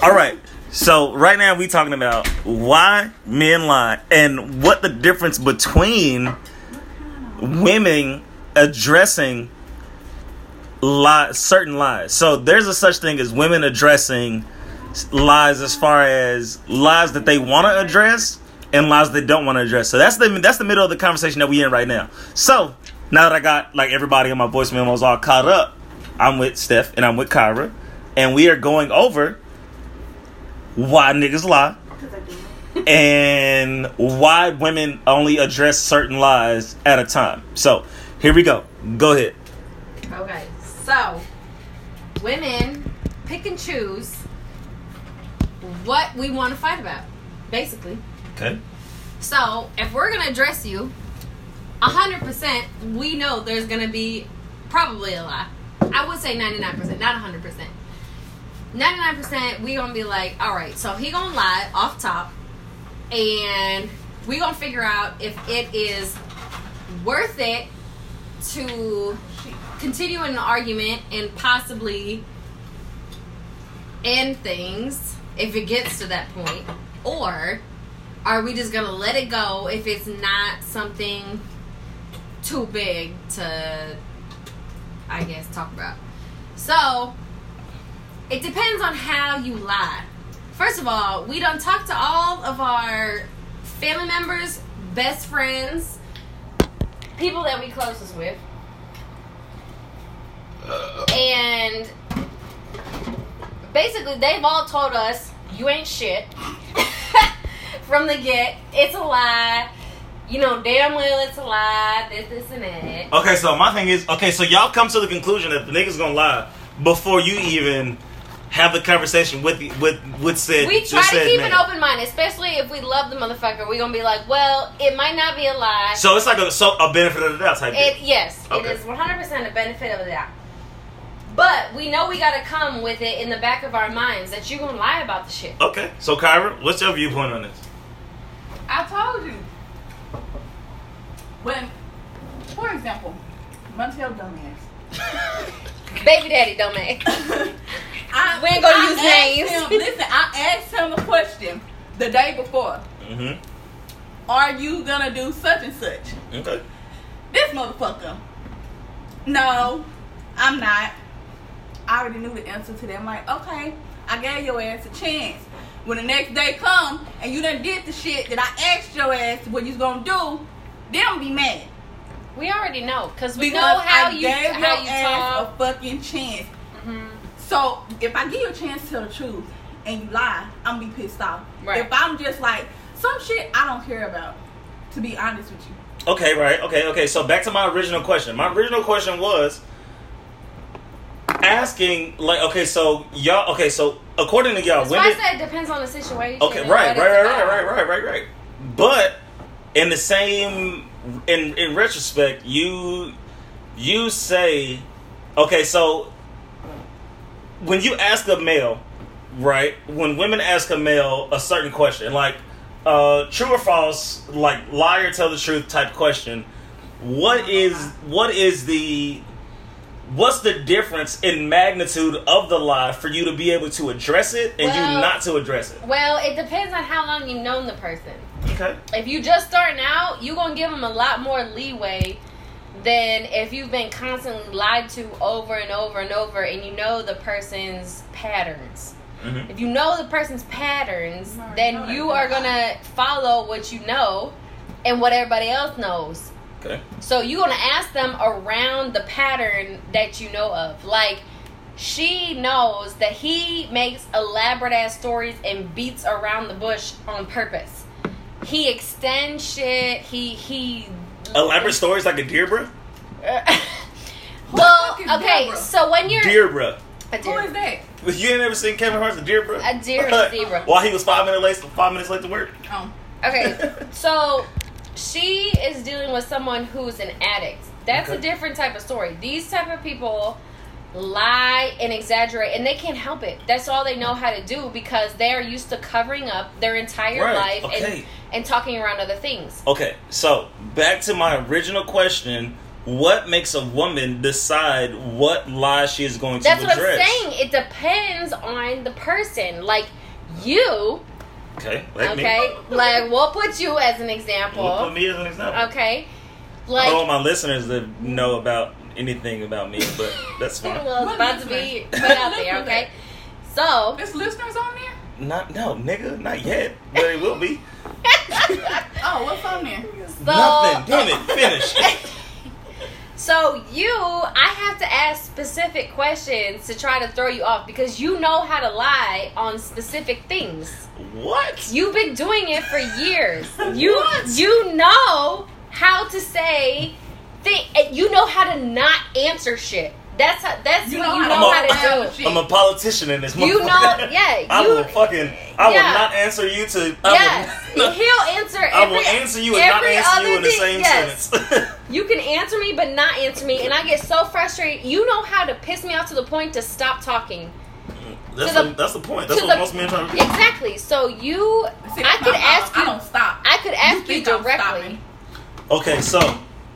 All right. So right now we talking about why men lie and what the difference between women addressing lie, certain lies. So there's a such thing as women addressing lies as far as lies that they want to address and lies they don't want to address. So that's the that's the middle of the conversation that we in right now. So now that I got like everybody in my voice memos all caught up, I'm with Steph and I'm with Kyra, and we are going over why niggas lie and why women only address certain lies at a time. So here we go. Go ahead. Okay, so women pick and choose what we want to fight about, basically. Okay. So if we're gonna address you, hundred percent, we know there's gonna be probably a lie. I would say ninety nine percent, not hundred percent. Ninety nine percent, we gonna be like, all right, so he gonna lie off top, and we gonna figure out if it is worth it to continue an argument and possibly end things if it gets to that point, or are we just gonna let it go if it's not something too big to, I guess, talk about? So it depends on how you lie. First of all, we don't talk to all of our family members, best friends, people that we closest with. And basically, they've all told us you ain't shit from the get. It's a lie. You know damn well it's a lie. This, this, and that. Okay, so my thing is, okay, so y'all come to the conclusion that the niggas gonna lie before you even have the conversation with with with said. We try with to said keep man. an open mind, especially if we love the motherfucker. We gonna be like, well, it might not be a lie. So it's like a so a benefit of the doubt type. It thing. yes, Okay. it is one hundred percent a benefit of the doubt. But we know we gotta come with it in the back of our minds that you gonna lie about the shit. Okay, so Kyra, what's your viewpoint on this? I told you. When, for example, Montel dumbass. Baby daddy don't make. I, We ain't gonna I use names. Him, listen, I asked him a question the day before. Mm-hmm. Are you gonna do such and such? Okay. This motherfucker. No, I'm not. I already knew the answer to that. I'm like, okay, I gave your ass a chance. When the next day come and you done did the shit that I asked your ass what you gonna do, then I'm be mad. We already know because we Because know how I you gave how your you ass talk. a fucking chance. So if I give you a chance to tell the truth and you lie, I'm gonna be pissed off. Right. If I'm just like some shit I don't care about, to be honest with you. Okay, right. Okay, okay. So back to my original question. My original question was asking, like, okay, so y'all, okay, so according to y'all, That's why I women. said it depends on the situation. Okay, right, right, right, right, right, right, right, right. But in the same, in in retrospect, you you say, okay, so when you ask a male, right? When women ask a male a certain question, like uh, true or false, like lie or tell the truth type question, what is what is the what's the difference in magnitude of the lie for you to be able to address it and you not to address it? Well, it depends on how long you've known the person. Okay. If you just starting out, you gonna give them a lot more leeway than if you've been constantly lied to over and over and over, and you know the person's patterns. Mhm. If you know the person's patterns, You then that. you are gonna follow what you know and what everybody else knows. Okay. So you're gonna ask them around the pattern that you know of. Like she knows that he makes elaborate ass stories and beats around the bush on purpose. He extends shit. He he. Elaborate stories like a deer, bruh? well, okay. Deborah? So when you're Deer, bruh. a deer, is that? You ain't never seen Kevin Hart's a deer, bruh? a deer is a zebra. While he was five minutes late, five minutes late to work. Oh. Okay, so she is dealing with someone who's an addict. That's a different type of story. These type of people lie and exaggerate, and they can't help it. That's all they know how to do because they are used to covering up their entire Right, life okay. and and talking around other things. Okay, so back to my original question: what makes a woman decide what lie she is going to That's what? I'm saying. It depends on the person. Like you, Okay, let okay? Like we'll put you as an me. example. Well, put me as an example. Okay. I Like want my listeners to know about anything about me, but that's fine. well, it's about to be put out there, okay? So There's listeners on there? Not no, nigga, not yet, but it will be. Oh, what's on there? so Nothing. Damn it, finish. So you, I have to ask specific questions to try to throw you off because you know how to lie on specific things. what? You've been doing it for years. You What? you know how to say thing. You know how to not answer shit. That's how, that's You what know you how know to how lie to do. shit. I'm a politician in this. You motherfucker. know- yeah, I you- will fucking. I yeah. will not answer you to. I Yes, will, he'll answer. Every, I will answer you and not every answer you other in the thing- same yes. sentence. You can answer me, but not answer me, and I get so frustrated. You know how to piss me off to the point to stop talking. that's, the, the- that's the point. That's what the- most men try to do. Exactly. So you, See, I could not- ask I you. I don't stop. I could ask you, think I'm directly. Okay, so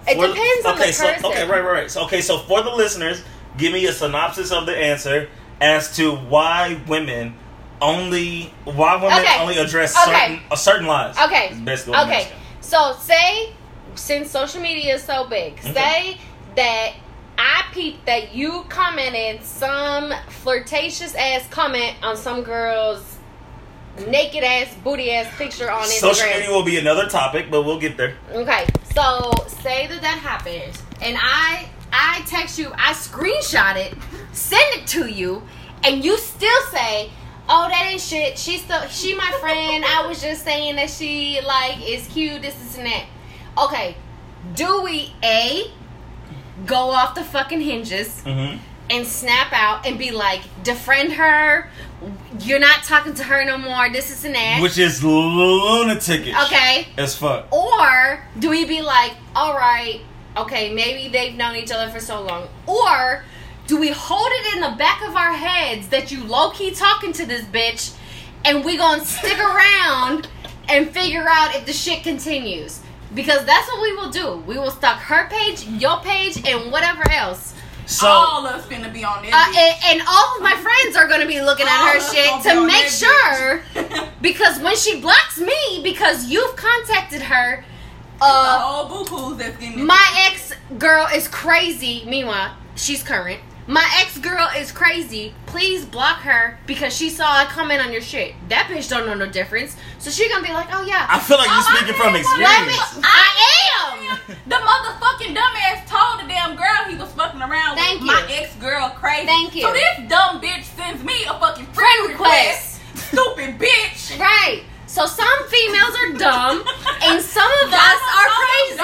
It for- depends on the okay, so person. okay, right, right, right. So okay, so for the listeners, give me a synopsis of the answer as to why women only why women Okay. only address Okay. certain uh, certain lies. Okay. Basically Okay. So say, since social media is so big, Okay. say that I peeped that you commented some flirtatious ass comment on some girl's naked ass booty ass picture on Instagram. Social media will be another topic, but we'll get there. Okay, so say that that happened, and I I text you, I screenshot it, send it to you, and you still say, "Oh, that ain't shit. She's still she my friend. I was just saying that she like is cute. This, is and that." Okay, do we a go off the fucking hinges? Mm-hmm. And snap out and be like, defriend her. You're not talking to her no more. This is an ass. Which is lunatic. okay. As fuck. Or do we be like, all right, okay, maybe they've known each other for so long. Or do we hold it in the back of our heads that you low key talking to this bitch and we gonna stick around and figure out if the shit continues? Because that's what we will do. We will stalk her page, your page, and whatever else. So all of us gonna be on this. Uh, and, and all of my friends are gonna be looking at her shit gonna be to on make sure because when she blocks me because you've contacted her, uh, all boo that's getting my ex girl is crazy. Meanwhile, she's current. My ex girl is crazy. Please block her because she saw a comment on your shit. That bitch don't know no difference. So she gonna be like, oh yeah. I feel like you're Oh, speaking from feel Let me, experience. I am. The motherfucking dumbass told the damn girl he was fucking around Thank with you. my ex girl crazy. Thank you. So this dumb bitch sends me a fucking friend, Friend request. Stupid bitch. Right. So some females are dumb and some of us are crazy.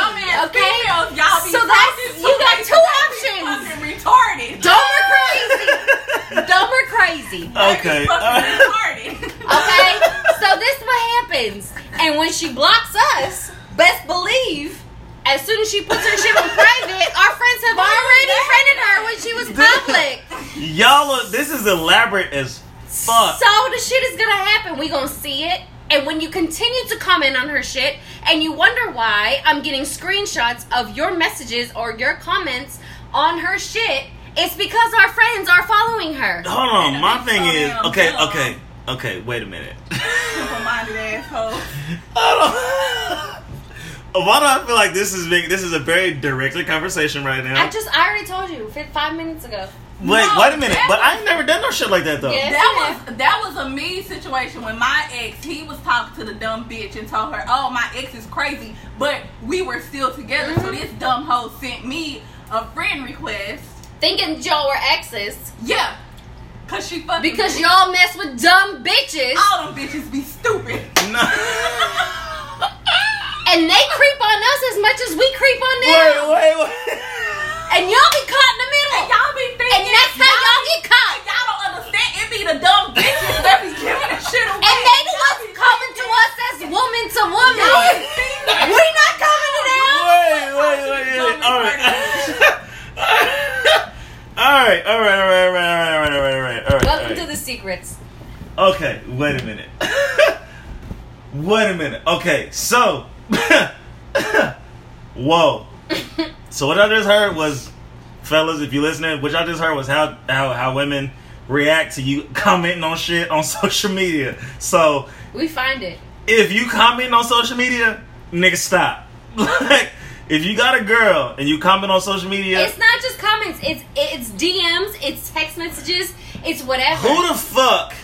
Okay. females, y'all be So that's you got two options. Fucking retarded. Dumb or crazy. Dumb or crazy. Okay. retarded. Okay? So this what happens. And when she blocks us, best believe as soon as she puts her shit on private, our friends have already friended her when she was public. Y'all are this is elaborate as fuck. So the shit is gonna happen. We gonna see it. And when you continue to comment on her shit and you wonder why I'm getting screenshots of your messages or your comments on her shit, it's because our friends are following her. Hold on, my thing so is damn okay, okay, okay. Wait a minute. Simple-minded asshole. I don't. Why do I feel like this is big? This is a very directed conversation right now. I just I already told you five minutes ago. Wait, No, wait a minute. that But I was- ain't never done no shit like that though. Yes. That was that was a me situation when my ex he was talking to the dumb bitch and told her, "Oh, my ex is crazy," but we were still together. So Mhm. this dumb hoe sent me a friend request. Thinking y'all were exes Yeah, cause she fucking because y'all mess with dumb bitches all them bitches be stupid. No. and they creep on us as much as we creep on them. wait, wait, wait. And y'all be caught in the middle. And y'all be thinking, And that's how y'all get caught. Y'all don't understand. It be the dumb bitches that be giving the shit away. And they the Y'all ones coming to us as woman to woman. Y'all be we not coming to them. Wait, wait, wait, wait. All right. all right, all right, all right, all right, all right, all right, all right, all right. Welcome right. to the secrets. Okay, wait a minute. wait a minute. Okay, so, whoa. So what I just heard was, fellas, if you listening, what I just heard was how how how women react to you commenting on shit on social media. So We find it. if you comment on social media, nigga, stop. like, if you got a girl and you comment on social media, It's not just comments. It's it's DMs. It's text messages. It's whatever. who the fuck?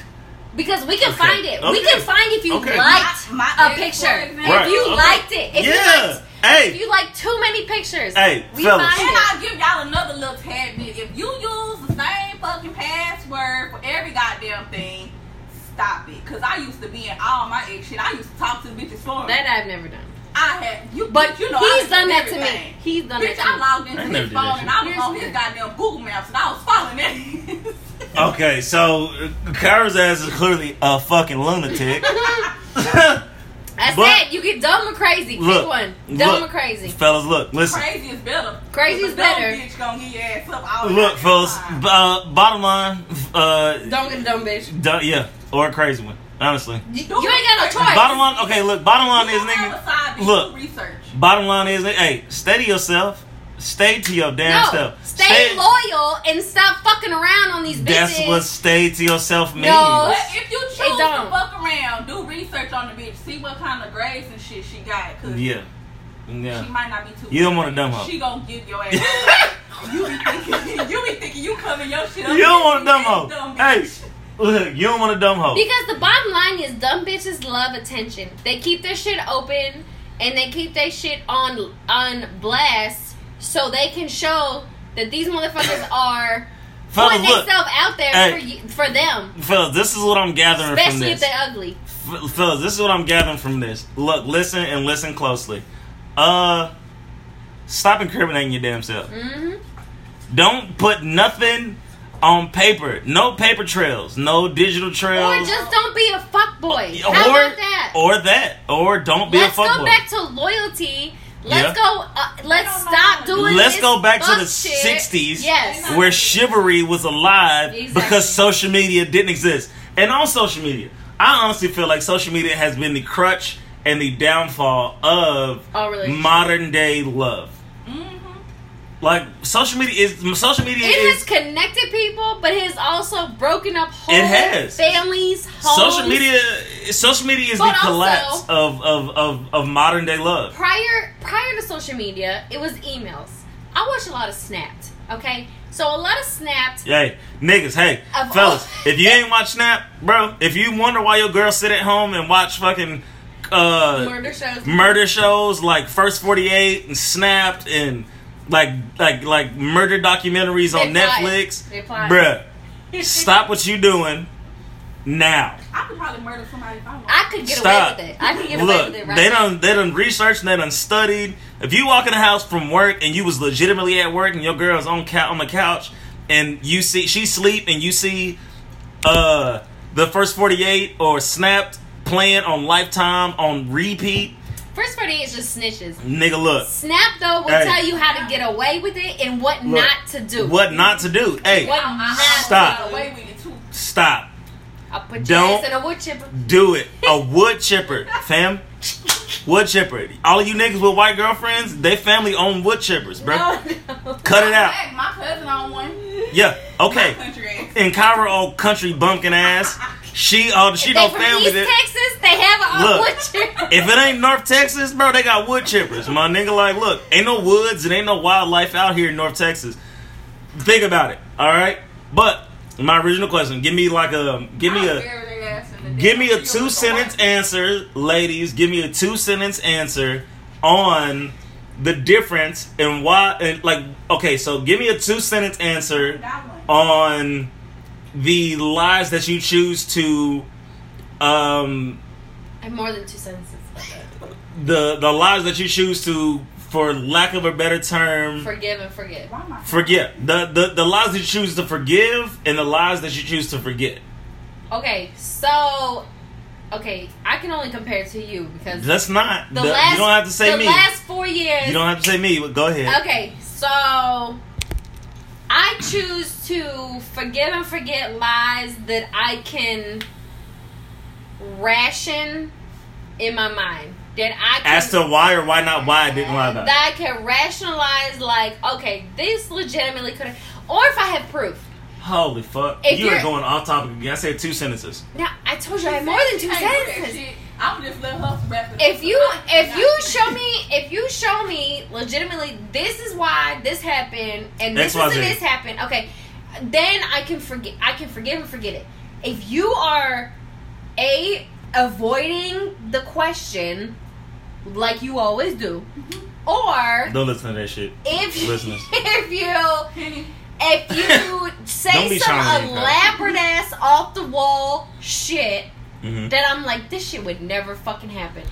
Because we can Okay. find it. We can find if you Okay. liked My- a my ex, picture. Right. If you Okay. liked it. If you liked, Hey. If you like too many pictures. Hey, we fellas. find And it. I'll give y'all another little tad bit. If you use the same fucking password for every goddamn thing, stop it. Cause I used to be in all my ex shit. I used to talk to the bitches for me. That I've never done. I had you, But you know he's done that to me. He's done Bitch, that to I logged into never his phone and I was Here's on his goddamn Google Maps and I was following it. Okay, so uh, Kyra's ass is clearly a fucking lunatic. I But- said you get dumb or crazy. Look, Pick one. Dumb look, or crazy. fellas, look, listen. Crazy is better. Crazy Cause is a dumb better. Bitch gonna get your ass up all Look, goddamn fellas. b- Uh, bottom line, uh, Don't get a dumb bitch. duh, yeah, or a crazy one. Honestly, You, you ain't got no choice. bottom line. Okay, look, bottom line You is, don't nigga. look. research. Bottom line is, hey, stay to yourself. Stay to your damn no, self. stay, loyal and stop fucking around on these bitches. That's what stay to yourself means. No. But if you choose to fuck around, do research on the bitch, see what kind of grades and shit she got, cause Yeah, she might not be too. You don't want a dumb hoe. She gonna give your ass. you be thinking, you be thinking you coming your shit up. You don't want a dumb hoe. Dumb Hey, look, you don't want a dumb hoe. Because the bottom line is dumb bitches love attention. They keep their shit open and they keep their shit on on blast so they can show that these motherfuckers are Fellas, putting themselves out there Hey. for you, for them. fellas, this is what I'm gathering from Especially if they're ugly. F- fellas, this is what I'm gathering from this. Look, listen and listen closely. Uh, stop incriminating your damn self. hmm Don't put nothing on paper. No paper trails. No digital trails. Or just don't be a fuck boy. How or, about that? or that. Or don't be Let's a go fuckboy. back to loyalty. Let's Yeah. go. Uh, let's don't stop know. doing. Let's this go back to the shit. 60s Yes. Where chivalry was alive Exactly. because social media didn't exist. And on social media, I honestly feel like social media has been the crutch and the downfall of modern day love. Mhm. Like social media is social media It has connected people, but it has also broken up whole It has. families. Homes. social media. Social media is But the also- collapse of, of, of, of modern day love. prior prior to social media, it was emails. I watch a lot of Snapped. Okay, so a lot of Snapped. Hey, niggas, hey, Of fellas, if you ain't watch Snap, bro, if you wonder why your girl sit at home and watch fucking uh Murder shows. murder shows like First 48 and Snapped and like like like murder documentaries They on plot. Netflix, They plot. bruh, stop what you doing now. I could probably murder somebody if I want. I could get Stop. away with it. I could get away Look, with it right they now. done they done researched and they done studied. If you walk in the house from work and you was legitimately at work and your girl's on cou- on the couch and you see she sleep and you see uh the first 48 or snapped playing on lifetime on repeat First party is just snitches. nigga look Snap though will Hey. tell you how to get away with it and what Look, not to do. what not to do hey What I, I not Stop. to Got do. away with it too. stop I'll put your Don't- ass in a wood chipper. do it a wood chipper fam wood chipper all of you niggas with white girlfriends they family own wood chippers bro No, no. cut it out My cousin on one. yeah okay My country ass. in Cairo, old country bumpkin ass. She, oh, she don't family East that. Texas, they have a Look. If it ain't North Texas, bro, they got wood chippers. My nigga, like, look, ain't no woods and ain't no wildlife out here in North Texas. Think about it, all right. But my original question, give me like a, give me a, bury their ass in the give me a two sentence answer, ladies. Give me a two sentence answer on the difference and why. And like, okay, so give me a two sentence answer on the lies that you choose to um I have more than two sentences. about that. the the lies that you choose to for lack of a better term Forgive and forget. Why am I? forget the, the the lies that you choose to forgive and the lies that you choose to forget Okay, so okay, I can only compare to you because that's not the the- last you don't have to say the me last four years. you don't have to say me but go ahead Okay, so I choose to forgive and forget lies that I can ration in my mind. that I can As to why or why not why I didn't lie about that I can rationalize like, okay, this legitimately could have or if I have proof. Holy fuck. If you are going off topic again. I said two sentences. Now I told you I had more than two sentences. I'm just letting her rap it If you if you show me if you show me legitimately this is why this happened and this is XYZ. and this happened, okay, then I can forget I can forgive and forget it. If you are a avoiding the question like you always do, or Don't listen to that shit. if Listeners. if you if you say some trying to be elaborate ass off the wall shit hmm that I'm like, this shit would never fucking happen.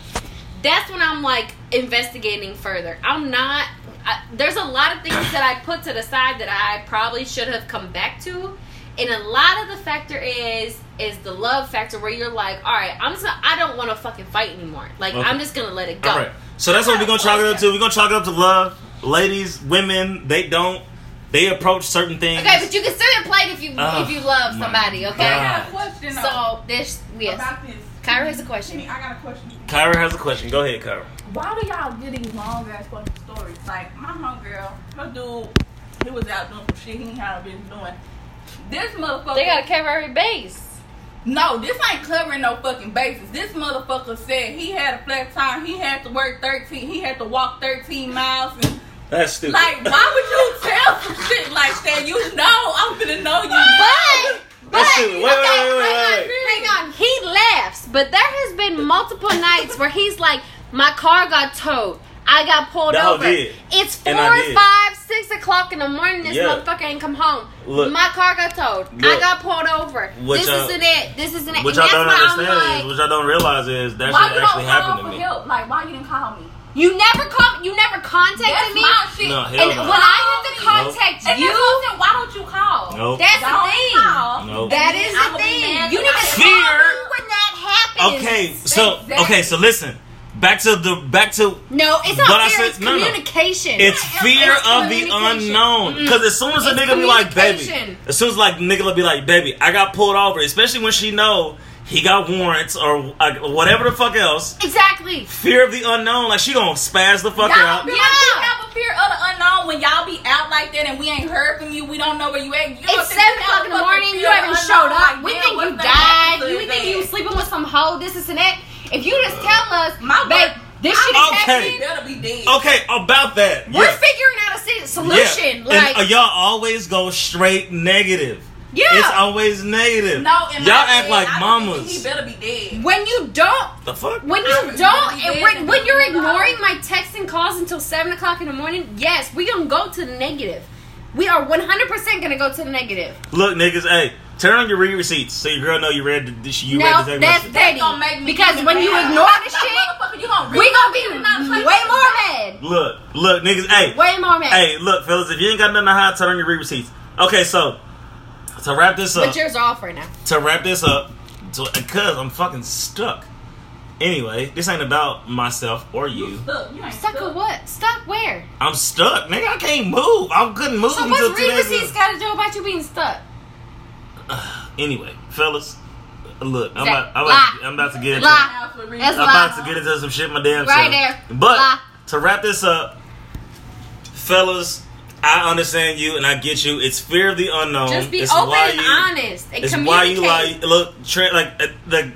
That's when I'm like investigating further. I'm not. I, there's a lot of things that I put to the side that I probably should have come back to, and a lot of the factor is is the love factor where you're like, all right, I'm just gonna, I don't want to fucking fight anymore. Like Okay. I'm just gonna let it go. All right. So that's what we're gonna chalk it up to. We're gonna chalk it up to love. Ladies, women, they don't. They approach certain things. Okay, but you can still get played if you Oh, if you love somebody. Okay. I God. got a question though, So this yes, about this. Kyra has a question. I got a question. Kyra has a question. Go ahead, Kyra. Why do y'all get these long ass fucking stories? Like my homegirl, her dude, he was out doing some shit he ain't had no business doing. This motherfucker. they gotta cover every base. No, this ain't covering no fucking basis. This motherfucker said he had a flat tire. He had to work 13. He had to walk 13 miles. And, That's stupid. like, why would you tell some shit like that? You know I'm gonna know you. But but Wait, wait, okay, wait, wait, hang on, wait. hang on. He laughs, but there has been multiple nights where he's like, "My car got towed. I got pulled That hoe over. did. It's four, And five, six o'clock in the morning. This Yeah. motherfucker ain't come home. Look. My car got towed. I got pulled over. What this y'all- isn't it. This isn't it. what and y'all don't understand like, is, what y'all don't realize is that Why shit you actually don't call happened to for me. help? Like, why you didn't call me? you never called. You never contacted That's me. my shit. No, hell and no. when I have to contact And you, that's what why don't you call? Nope. that's the Don't thing. call. Nope. That And is then the thing. You need to Fear. call when that happens. Okay, so Exactly. okay, so listen. Back to the back to No, it's not But I fear. said- it's no, no. communication. It's fear It's of the unknown. Because as soon as a It's nigga be like, baby, as soon as like nigga will be like, baby, I got pulled over, especially when she know he got warrants or uh, whatever the fuck else. Exactly. Fear of the unknown, like she gonna spaz the fuck Y'all out. feel Yeah. like we have a fear of the unknown when y'all be out like that and we ain't heard from you. We don't know where you at. You don't It's seven o'clock in the morning. You fear of haven't the showed up. Like, We damn, think you died. happen to You think you ass? sleeping with some hoe. This, this, and that. If you just tell us, My babe, work- this shit is Okay. happening. Better be dead. Okay, about that. We're yeah. figuring out a solution. Yeah. Like, and uh, y'all always go straight negative. yeah. It's always negative. No, in y'all act head, like I mamas. He better be dead. when you don't the fuck? When you remember don't, and when, when you're ignoring my texts and calls until seven o'clock in the morning, yes, we gonna go to the negative. We are one hundred percent gonna go to the negative. Look, niggas, hey, turn on your read receipts so your girl know you read the you no, read the text that's message. petty. gonna make me Because even when you ignore the That shit, you gonna we really gonna be way more mad. Look, look, niggas, hey, Way more mad. hey, look, fellas, if you ain't got nothing to hide, turn on your read receipts. Okay, so to wrap this up, But yours are off right now. to wrap this up, to, cause I'm fucking stuck. Anyway, this ain't about myself or you. Stuck. You Stuck stuck. what? Stuck where? I'm stuck, nigga. I can't move. I couldn't move So until what's read receipts got to do about you being stuck? Anyway, fellas, look, I'm about, I'm, about, I'm about to get into. Lie. House with That's I'm about to get into some shit my damn Right self. there. But Lie. to wrap this up, fellas, I understand you and I get you. It's fear of the unknown. Just be it's open why and you, honest and It's why you like look tra- like uh, the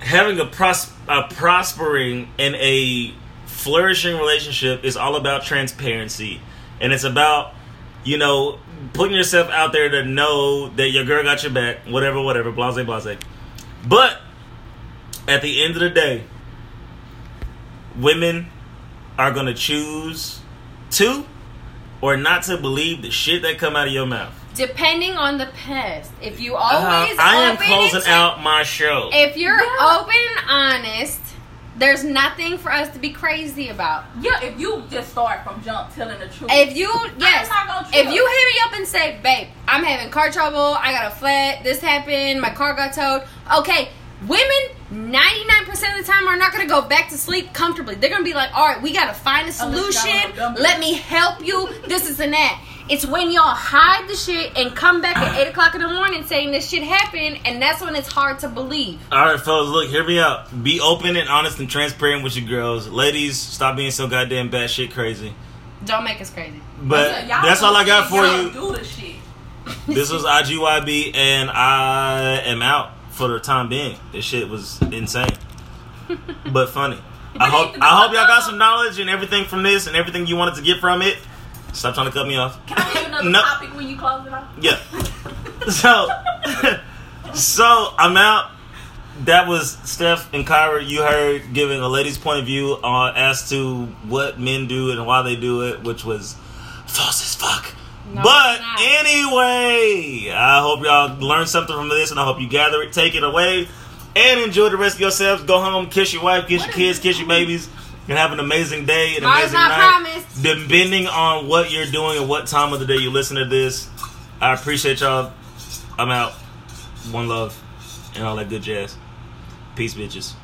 having a pros- a prospering and a flourishing relationship is all about transparency, and it's about you know putting yourself out there to know that your girl got your back, whatever, whatever, blase, blase. But at the end of the day, women are gonna choose to or not to believe the shit that come out of your mouth. Depending on the past, if you Uh, always I am closing and out my show. If you're Yeah. open and honest, there's nothing for us to be crazy about. Yeah, if you just start from jump telling the truth. If you yes, if you hit me up and say, "Babe, I'm having car trouble. I got a flat. This happened. My car got towed." Okay, women 99% of the time are not going to go back to sleep comfortably. They're going to be like, "All right, we got to find a solution. wanna dump it. Let me help you. This is and that." It's when y'all hide the shit and come back at eight o'clock in the morning saying this shit happened, and that's when it's hard to believe. All right, fellas, look, hear me out. Be open and honest and transparent with your girls. Ladies, stop being so goddamn bad shit crazy. Don't make us crazy. But Y'all that's all I got for y'all you. Do the shit. This was IGYB, and I am out for the time being. This shit was insane, but funny. I hope I hope y'all got some knowledge and everything from this and everything you wanted to get from it. Stop trying to cut me off. Can I give you another No. topic when you close it off? Yeah. So, so I'm out. That was Steph and Kyra. You heard giving a lady's point of view on as to what men do and why they do it, which was false as fuck. No, but anyway, I hope y'all learned something from this, and I hope you gather it, take it away, and enjoy the rest of yourselves. Go home, kiss your wife, kiss your kids, kiss your babies, and have an amazing day, an Tomorrow's amazing not night. promised. Depending on what you're doing and what time of the day you listen to this, I appreciate y'all. I'm out. One love and all that good jazz. Peace, bitches.